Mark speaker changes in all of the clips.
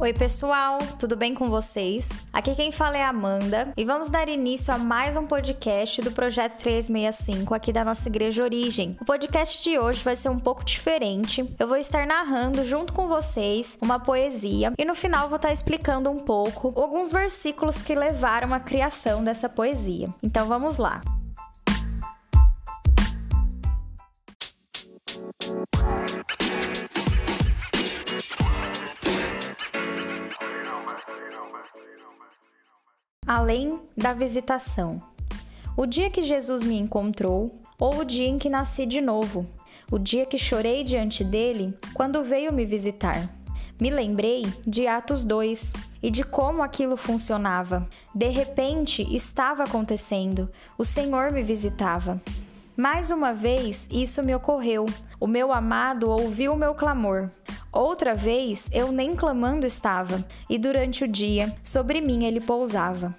Speaker 1: Oi, pessoal, tudo bem com vocês? Aqui quem fala é Amanda e vamos dar início a mais um podcast do Projeto 365 aqui da nossa Igreja Origem. O podcast de hoje vai ser um pouco diferente. Eu vou estar narrando junto com vocês uma poesia e no final vou estar explicando um pouco alguns versículos que levaram à criação dessa poesia. Então vamos lá. Além da visitação. O dia que Jesus me encontrou, ou o dia em que nasci de novo, o dia que chorei diante dele quando veio me visitar. Me lembrei de Atos 2 e de como aquilo funcionava. De repente estava acontecendo, o Senhor me visitava. Mais uma vez isso me ocorreu. O meu amado ouviu o meu clamor. Outra vez eu nem clamando estava, e durante o dia sobre mim ele pousava.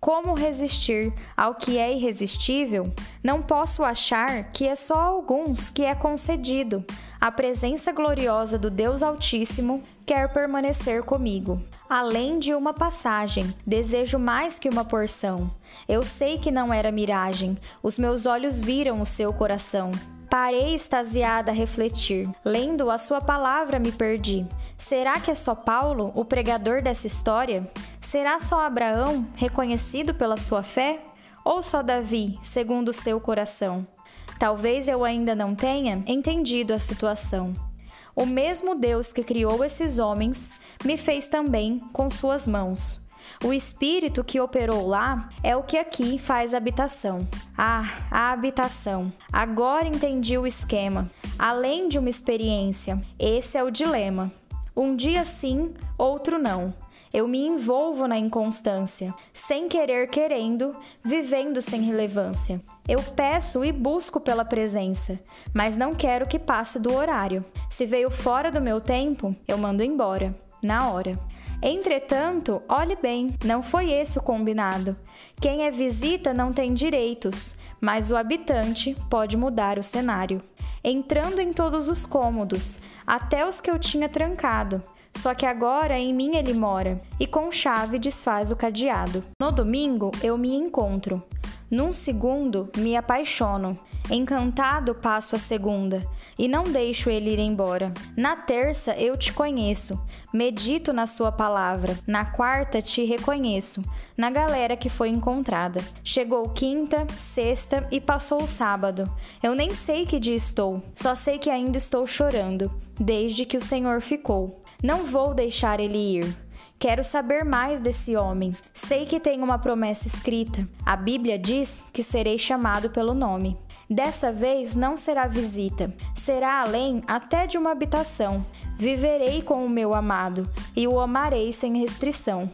Speaker 1: Como resistir ao que é irresistível? Não posso achar que é só a alguns que é concedido. A presença gloriosa do Deus Altíssimo quer permanecer comigo. Além de uma passagem, desejo mais que uma porção. Eu sei que não era miragem, os meus olhos viram o seu coração. Parei extasiada a refletir. Lendo a sua palavra, me perdi. Será que é só Paulo, o pregador dessa história? Será só Abraão, reconhecido pela sua fé? Ou só Davi, segundo o seu coração? Talvez eu ainda não tenha entendido a situação. O mesmo Deus que criou esses homens me fez também com suas mãos. O espírito que operou lá é o que aqui faz habitação. Ah, a habitação. Agora entendi o esquema. Além de uma experiência, esse é o dilema. Um dia sim, outro não. Eu me envolvo na inconstância, sem querer querendo, vivendo sem relevância. Eu peço e busco pela presença, mas não quero que passe do horário. Se veio fora do meu tempo, eu mando embora, na hora. Entretanto, olhe bem, não foi esse o combinado. Quem é visita não tem direitos, mas o habitante pode mudar o cenário. Entrando em todos os cômodos, até os que eu tinha trancado. Só que agora em mim ele mora e com chave desfaz o cadeado. No domingo eu me encontro. Num segundo me apaixono. Encantado passo a segunda e não deixo ele ir embora. Na terça eu te conheço, medito na sua palavra. Na quarta te reconheço, na galera que foi encontrada. Chegou quinta, sexta e passou o sábado. Eu nem sei que dia estou, só sei que ainda estou chorando, desde que o Senhor ficou. Não vou deixar ele ir. Quero saber mais desse homem. Sei que tem uma promessa escrita. A Bíblia diz que serei chamado pelo nome. Dessa vez não será visita, será além até de uma habitação. Viverei com o meu amado e o amarei sem restrição.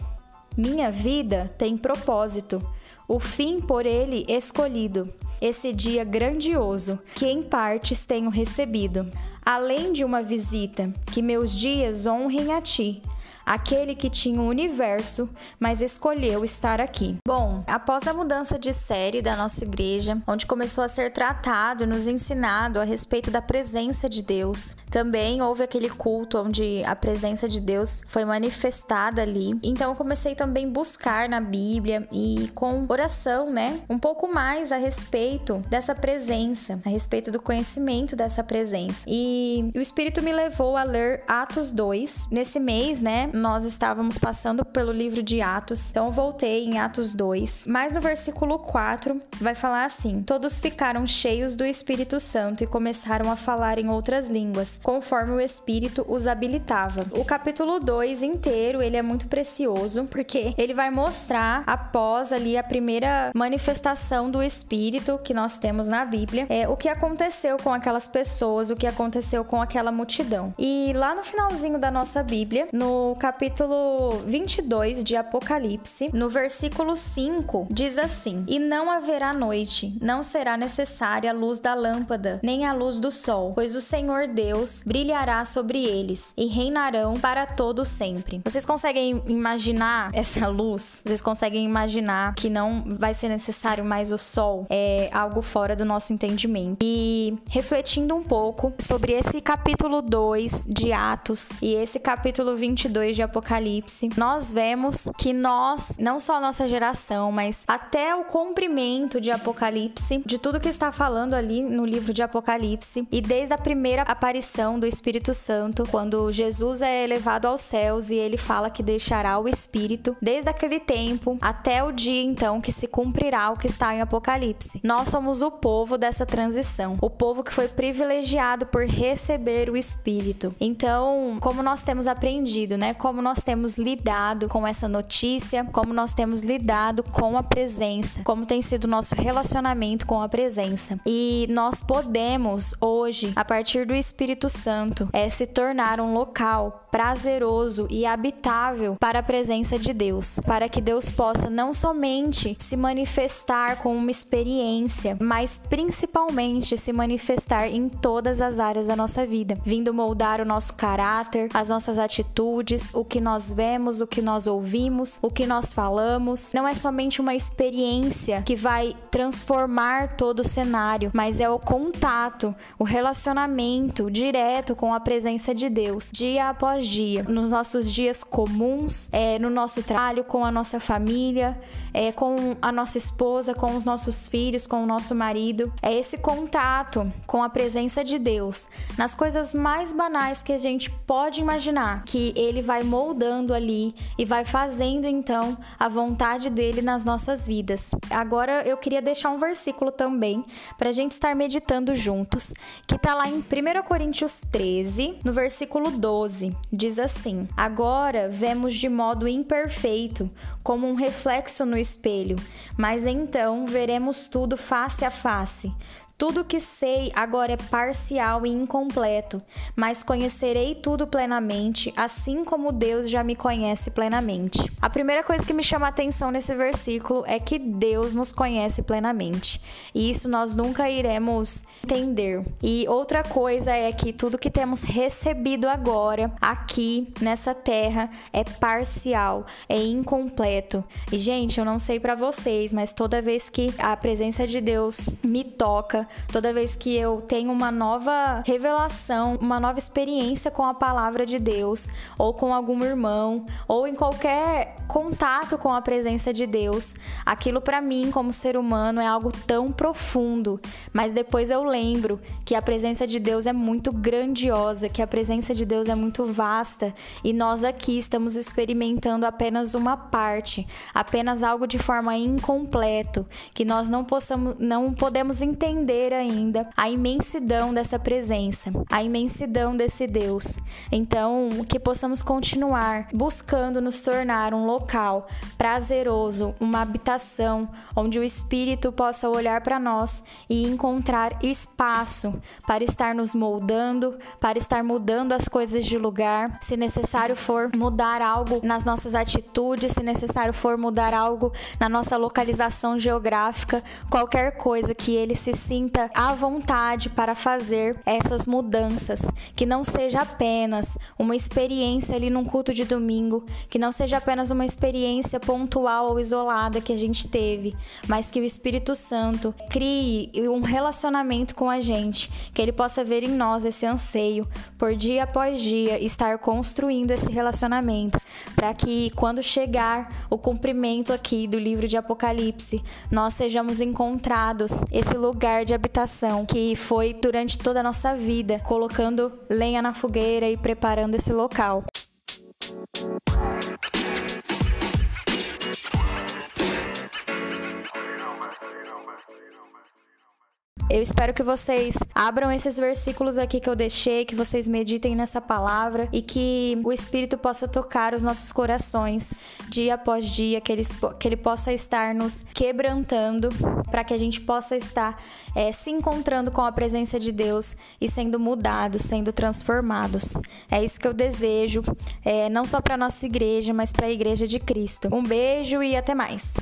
Speaker 1: Minha vida tem propósito, o fim por ele escolhido. Esse dia grandioso que em partes tenho recebido, além de uma visita, que meus dias honrem a ti aquele que tinha o universo, mas escolheu estar aqui. Bom, após a mudança de série da nossa igreja, onde começou a ser tratado e nos ensinado a respeito da presença de Deus, também houve aquele culto onde a presença de Deus foi manifestada ali. Então eu comecei também a buscar na Bíblia e com oração, né, um pouco mais a respeito dessa presença, a respeito do conhecimento dessa presença. E o Espírito me levou a ler Atos 2 nesse mês, né? Nós estávamos passando pelo livro de Atos, então voltei em Atos 2. Mas no versículo 4 vai falar assim: Todos ficaram cheios do Espírito Santo e começaram a falar em outras línguas, conforme o Espírito os habilitava. O capítulo 2 inteiro, ele é muito precioso, porque ele vai mostrar após ali a primeira manifestação do Espírito que nós temos na Bíblia, é o que aconteceu com aquelas pessoas, o que aconteceu com aquela multidão. E lá no finalzinho da nossa Bíblia, no capítulo capítulo 22 de Apocalipse, no versículo 5, diz assim: E não haverá noite, não será necessária a luz da lâmpada, nem a luz do sol, pois o Senhor Deus brilhará sobre eles e reinarão para todo sempre. Vocês conseguem imaginar essa luz? Vocês conseguem imaginar que não vai ser necessário mais o sol? É algo fora do nosso entendimento. E refletindo um pouco sobre esse capítulo 2 de Atos e esse capítulo 22 2 de Apocalipse, nós vemos que nós, não só a nossa geração, mas até o cumprimento de Apocalipse, de tudo que está falando ali no livro de Apocalipse, e desde a primeira aparição do Espírito Santo, quando Jesus é elevado aos céus e ele fala que deixará o Espírito, desde aquele tempo até o dia então que se cumprirá o que está em Apocalipse. Nós somos o povo dessa transição, o povo que foi privilegiado por receber o Espírito. Então, como nós temos aprendido, né? Como nós temos lidado com essa notícia, como nós temos lidado com a presença, como tem sido o nosso relacionamento com a presença. E nós podemos hoje, a partir do Espírito Santo, é se tornar um local prazeroso e habitável para a presença de Deus, para que Deus possa não somente se manifestar com uma experiência, mas principalmente se manifestar em todas as áreas da nossa vida, vindo moldar o nosso caráter, as nossas atitudes, o que nós vemos, o que nós ouvimos, o que nós falamos. Não é somente uma experiência que vai transformar todo o cenário, mas é o contato, o relacionamento direto com a presença de Deus, dia após dia, nos nossos dias comuns, é, no nosso trabalho, com a nossa família, é, com a nossa esposa, com os nossos filhos, com o nosso marido. É esse contato com a presença de Deus nas coisas mais banais que a gente pode imaginar, que ele vai moldando ali e vai fazendo então a vontade dele nas nossas vidas. Agora eu queria deixar um versículo também para a gente estar meditando juntos, que está lá em 1 Coríntios 13, no versículo 12. Diz assim: Agora vemos de modo imperfeito, como um reflexo no espelho, mas então veremos tudo face a face. Tudo que sei agora é parcial e incompleto, mas conhecerei tudo plenamente, assim como Deus já me conhece plenamente. A primeira coisa que me chama a atenção nesse versículo é que Deus nos conhece plenamente, e isso nós nunca iremos entender. E outra coisa é que tudo que temos recebido agora, aqui nessa terra, é parcial, é incompleto. E gente, eu não sei para vocês, mas toda vez que a presença de Deus me toca, toda vez que eu tenho uma nova revelação, uma nova experiência com a palavra de Deus, ou com algum irmão, ou em qualquer contato com a presença de Deus, aquilo para mim, como ser humano, é algo tão profundo. Mas depois eu lembro que a presença de Deus é muito grandiosa, que a presença de Deus é muito vasta e nós aqui estamos experimentando apenas uma parte, apenas algo de forma incomleto, que nós não possamos, não podemos entender ainda a imensidão dessa presença, a imensidão desse Deus. Então, que possamos continuar buscando nos tornar um local prazeroso, uma habitação onde o Espírito possa olhar para nós e encontrar espaço para estar nos moldando, para estar mudando as coisas de lugar, se necessário for mudar algo nas nossas atitudes, se necessário for mudar algo na nossa localização geográfica, qualquer coisa que ele se sinta sinta à vontade para fazer essas mudanças, que não seja apenas uma experiência ali num culto de domingo, que não seja apenas uma experiência pontual ou isolada que a gente teve, mas que o Espírito Santo crie um relacionamento com a gente, que ele possa ver em nós esse anseio por dia após dia estar construindo esse relacionamento, para que quando chegar o cumprimento aqui do livro de Apocalipse, nós sejamos encontrados esse lugar de habitação, que foi durante toda a nossa vida, colocando lenha na fogueira e preparando esse local. Eu espero que vocês abram esses versículos aqui que eu deixei, que vocês meditem nessa palavra e que o Espírito possa tocar os nossos corações dia após dia, que ele, que ele possa estar nos quebrantando para que a gente possa estar é, se encontrando com a presença de Deus e sendo mudados, sendo transformados. É isso que eu desejo, é, não só para nossa igreja, mas para a igreja de Cristo. Um beijo e até mais.